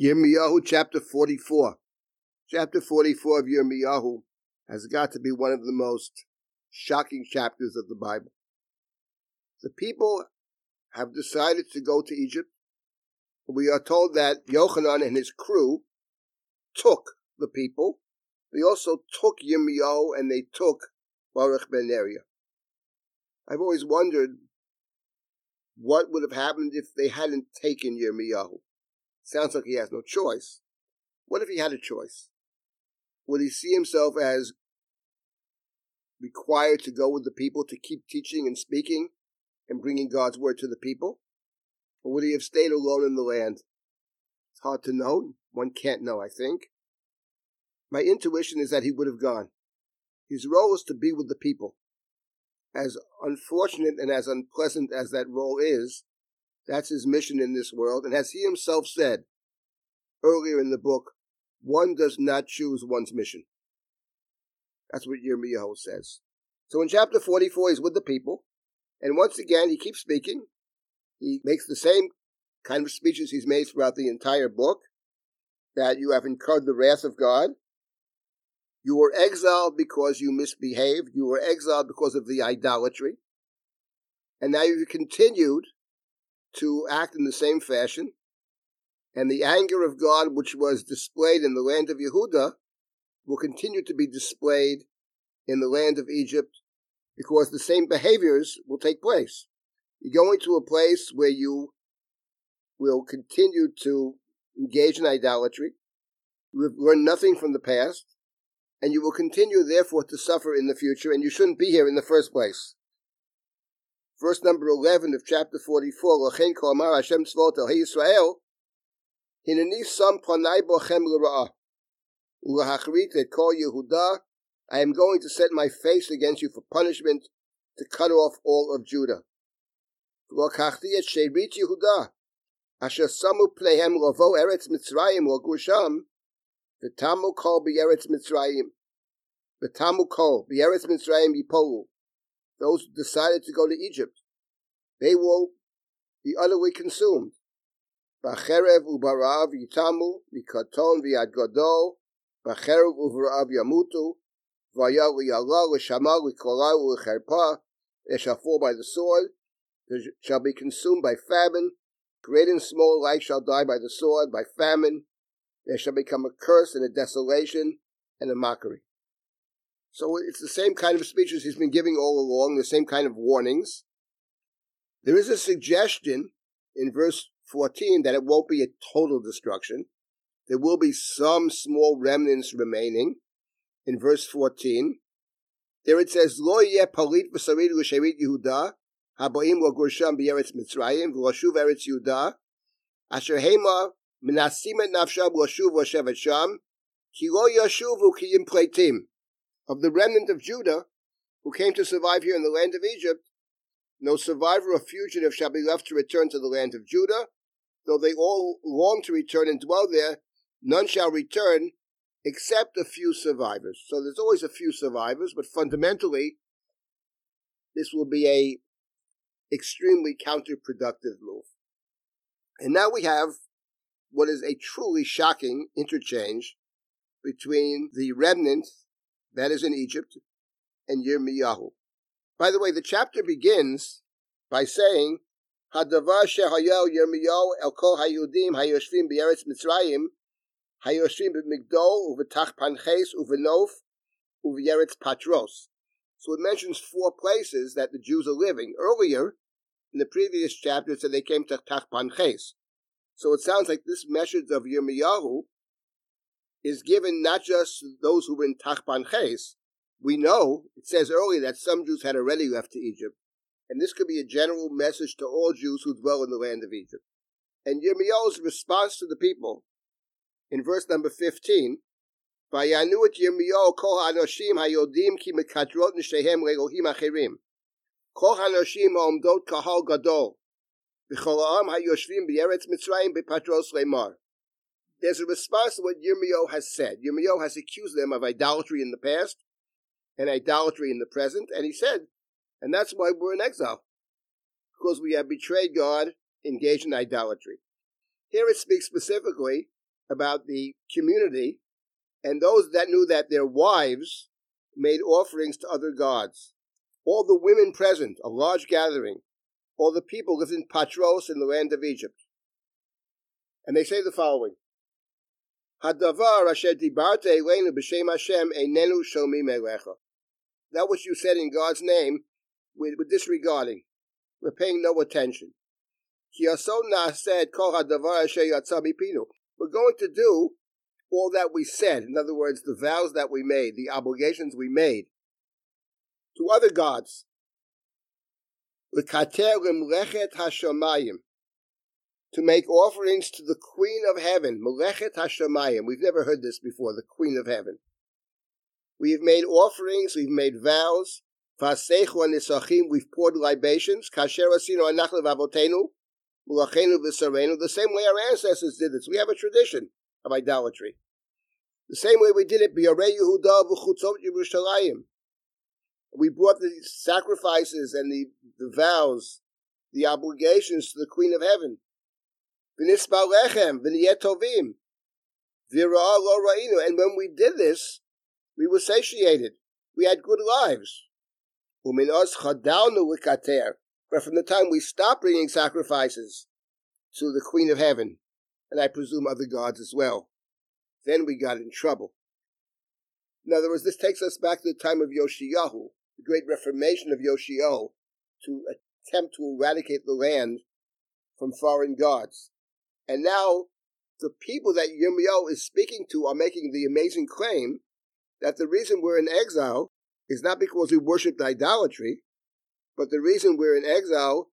Yirmiyahu chapter 44. Chapter 44 of Yirmiyahu has got to be one of the most shocking chapters of the Bible. The people have decided to go to Egypt. We are told that Yochanan and his crew took the people. They also took Yirmiyahu and they took Baruch ben Neriah. I've always wondered what would have happened if they hadn't taken Yirmiyahu. Sounds like he has no choice. What if he had a choice? Would he see himself as required to go with the people to keep teaching and speaking and bringing God's word to the people? Or would he have stayed alone in the land? It's hard to know. One can't know, I think. My intuition is that he would have gone. His role is to be with the people. As unfortunate and as unpleasant as that role is, that's his mission in this world. And as he himself said earlier in the book, one does not choose one's mission. That's what Yirmiyahu says. So in chapter 44, he's with the people. And once again, he keeps speaking. He makes the same kind of speeches he's made throughout the entire book that you have incurred the wrath of God. You were exiled because you misbehaved. You were exiled because of the idolatry. And now you've continued to act in the same fashion. And the anger of God, which was displayed in the land of Yehuda, will continue to be displayed in the land of Egypt because the same behaviors will take place. You're going to a place where you will continue to engage in idolatry. You have learned nothing from the past, and you will continue, therefore, to suffer in the future, and you shouldn't be here in the first place verse number 11 of chapter 44, L'chein kol amar Hashem tzvot el Yisrael, Yehuda, I am going to set my face against you for punishment, to cut off all of Judah. V'lokachti et sherit Yehuda, asher samu eretz Mitzrayim lo gusham, v'tamu kol b'eretz Mitzrayim yipolu, those who decided to go to Egypt, they will be utterly consumed. Bacherev ubarav yitamu mikaton v'yad gadol, bacherev uvarav yamutu, v'yal v'yala l'shama l'kola l'cherpa, they shall fall by the sword, they shall be consumed by famine, great and small alike shall die by the sword, by famine, they shall become a curse and a desolation and a mockery. So it's the same kind of speeches he's been giving all along, the same kind of warnings. There is a suggestion in verse 14 that it won't be a total destruction. There will be some small remnants remaining. In verse 14, there it says, Lo yeh palit v'sarid l'sherit Yehuda, haboim l'gursham b'yeretz Mitzrayim, v'lashuv eretz Yehuda, asher hema menasim et nafsham l'shuv l'shevet sham, ki lo yashuvu ki im pleitim of the remnant of Judah who came to survive here in the land of Egypt, no survivor or fugitive shall be left to return to the land of Judah. Though they all long to return and dwell there, none shall return except a few survivors. So there's always a few survivors, but fundamentally, this will be a extremely counterproductive move. And now we have what is a truly shocking interchange between the remnant that is in Egypt, and Yirmiyahu. By the way, the chapter begins by saying, Hadavar shehayel Yirmiyahu el kol hayudim hayoshvim b'eretz Mitzrayim hayoshvim b'migdol uvetach panches uvenof uveyeretz patros. So it mentions four places that the Jews are living. Earlier, in the previous chapter, it said they came to Tachpanches. So it sounds like this message of Yirmiyahu is given not just those who were in Tachpanches. We know, it says earlier that some Jews had already left to Egypt, and this could be a general message to all Jews who dwell in the land of Egypt. And Yirmiyahu's response to the people, in verse number 15, Vayanu et Yirmiyahu kol hanoshim hayodim ki mekadrot nishehem le'elohim acherim. Kol hanoshim ha'omdot kahal gadol. V'chol ha'am hayoshvim b'yeretz Mitzrayim b'patros le'mar there's a response to what Yirmiyahu has said. Yirmiyahu has accused them of idolatry in the past and idolatry in the present, and he said, and that's why we're in exile, because we have betrayed God, engaged in idolatry. Here it speaks specifically about the community and those that knew that their wives made offerings to other gods. All the women present, a large gathering, all the people lived in Patros in the land of Egypt. And they say the following. That which you said in God's name, we're, disregarding. We're paying no attention. We're going to do all that we said. In other words, the vows that we made, the obligations we made to other gods. To make offerings to the Queen of Heaven, Melechet Hashamayim. We've never heard this before, the Queen of Heaven. We have made offerings, we've made vows. Fasechu nisachim, we've poured libations. Kasher asino anachlev avotenu, mulachenu v'sarenu, the same way our ancestors did this. We have a tradition of idolatry. The same way we did it, B'yarei Yehuda v'chutzot Yerushalayim. We brought the sacrifices and the, the vows, the obligations to the Queen of Heaven. Lechem. Lo. And when we did this, we were satiated. We had good lives. Uminos chadalnu. But from the time we stopped bringing sacrifices to the Queen of Heaven, and I presume other gods as well. Then we got in trouble. In other words, this takes us back to the time of Yoshiyahu, the great reformation of Yoshiyahu, to attempt to eradicate the land from foreign gods. And now the people that Yirmiyahu is speaking to are making the amazing claim that the reason we're in exile is not because we worshiped idolatry, but the reason we're in exile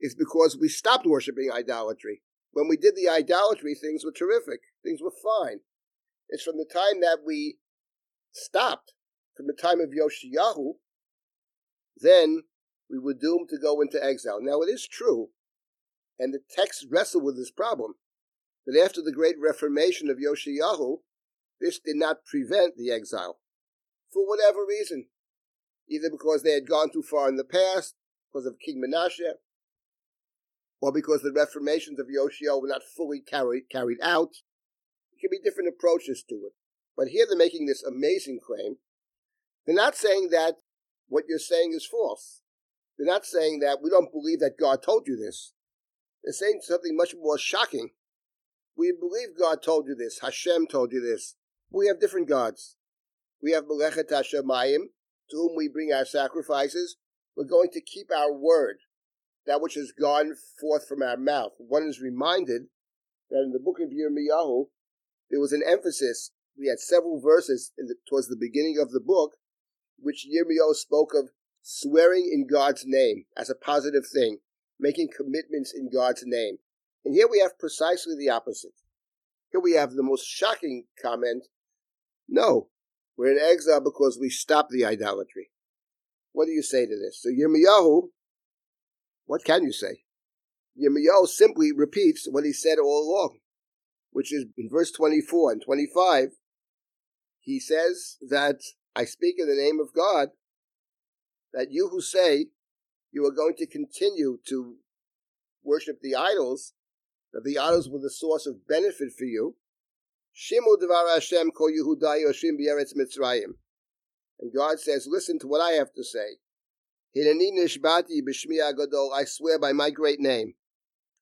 is because we stopped worshiping idolatry. When we did the idolatry, things were terrific. Things were fine. It's from the time that we stopped, from the time of Yoshiyahu, then we were doomed to go into exile. Now, it is true, and the texts wrestle with this problem, that after the great reformation of Yoshiyahu, this did not prevent the exile, for whatever reason. Either because they had gone too far in the past, because of King Menashe, or because the reformations of Yoshiyahu were not fully carried, carried out. There can be different approaches to it. But here they're making this amazing claim. They're not saying that what you're saying is false. They're not saying that we don't believe that God told you this. They're saying something much more shocking. We believe God told you this. Hashem told you this. We have different gods. We have Melechet Hashemayim, to whom we bring our sacrifices. We're going to keep our word that which has gone forth from our mouth. One is reminded that in the book of Yirmiyahu, there was an emphasis. We had several verses the, towards the beginning of the book, which Yirmiyahu spoke of swearing in God's name as a positive thing, making commitments in God's name. And here we have precisely the opposite. Here we have the most shocking comment. No, we're in exile because we stopped the idolatry. What do you say to this? So Yirmiyahu what can you say? Yirmiyahu simply repeats what he said all along, which is in verse 24 and 25. He says that I speak in the name of God, that you who say you are going to continue to worship the idols, that the idols were the source of benefit for you, Shimu Devar Hashem Ko Yehudai Yoshim B'Eretz Mitzrayim. And God says, listen to what I have to say. I swear by my great name.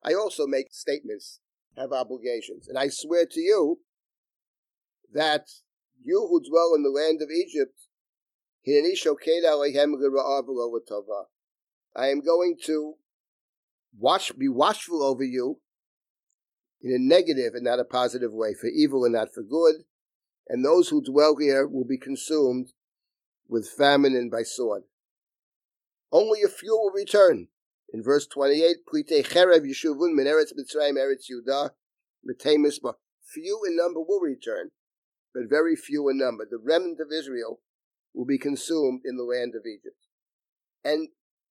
I also make statements, have obligations, and I swear to you that you who dwell in the land of Egypt, I am going to watch, be watchful over you in a negative and not a positive way, for evil and not for good, and those who dwell here will be consumed with famine and by sword. Only a few will return. In verse 28, Plite Cherev Yeshuvun Min Eretz Mitzrayim Few in number will return, but very few in number. The remnant of Israel will be consumed in the land of Egypt. And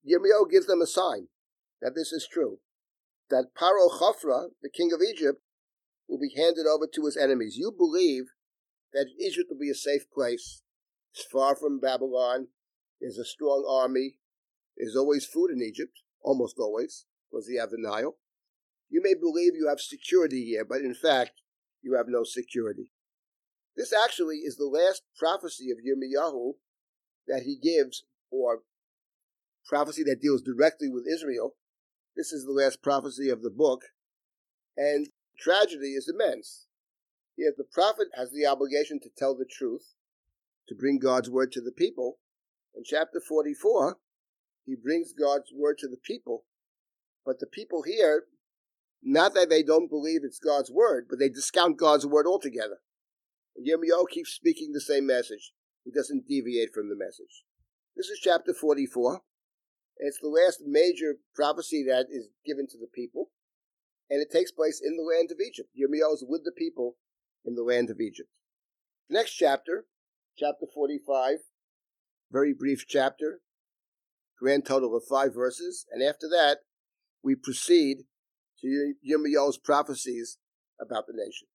Yirmiyahu gives them a sign that this is true. That Paro Chafra, the king of Egypt, will be handed over to his enemies. You believe that Egypt will be a safe place. It's far from Babylon. There's a strong army. There's always food in Egypt, almost always, because you have the Nile. You may believe you have security here, but in fact, you have no security. This actually is the last prophecy of Yirmiyahu that he gives, or prophecy that deals directly with Israel. This is the last prophecy of the book, and tragedy is immense. Yet the prophet has the obligation to tell the truth, to bring God's word to the people. In chapter 44, he brings God's word to the people, but the people here, not that they don't believe it's God's word, but they discount God's word altogether. And Yirmiyahu keeps speaking the same message. He doesn't deviate from the message. This is chapter 44. It's the last major prophecy that is given to the people, and it takes place in the land of Egypt. Yirmiyahu is with the people in the land of Egypt. Next chapter, chapter 45, very brief chapter, grand total of five verses, and after that, we proceed to Yirmiyahu's prophecies about the nation.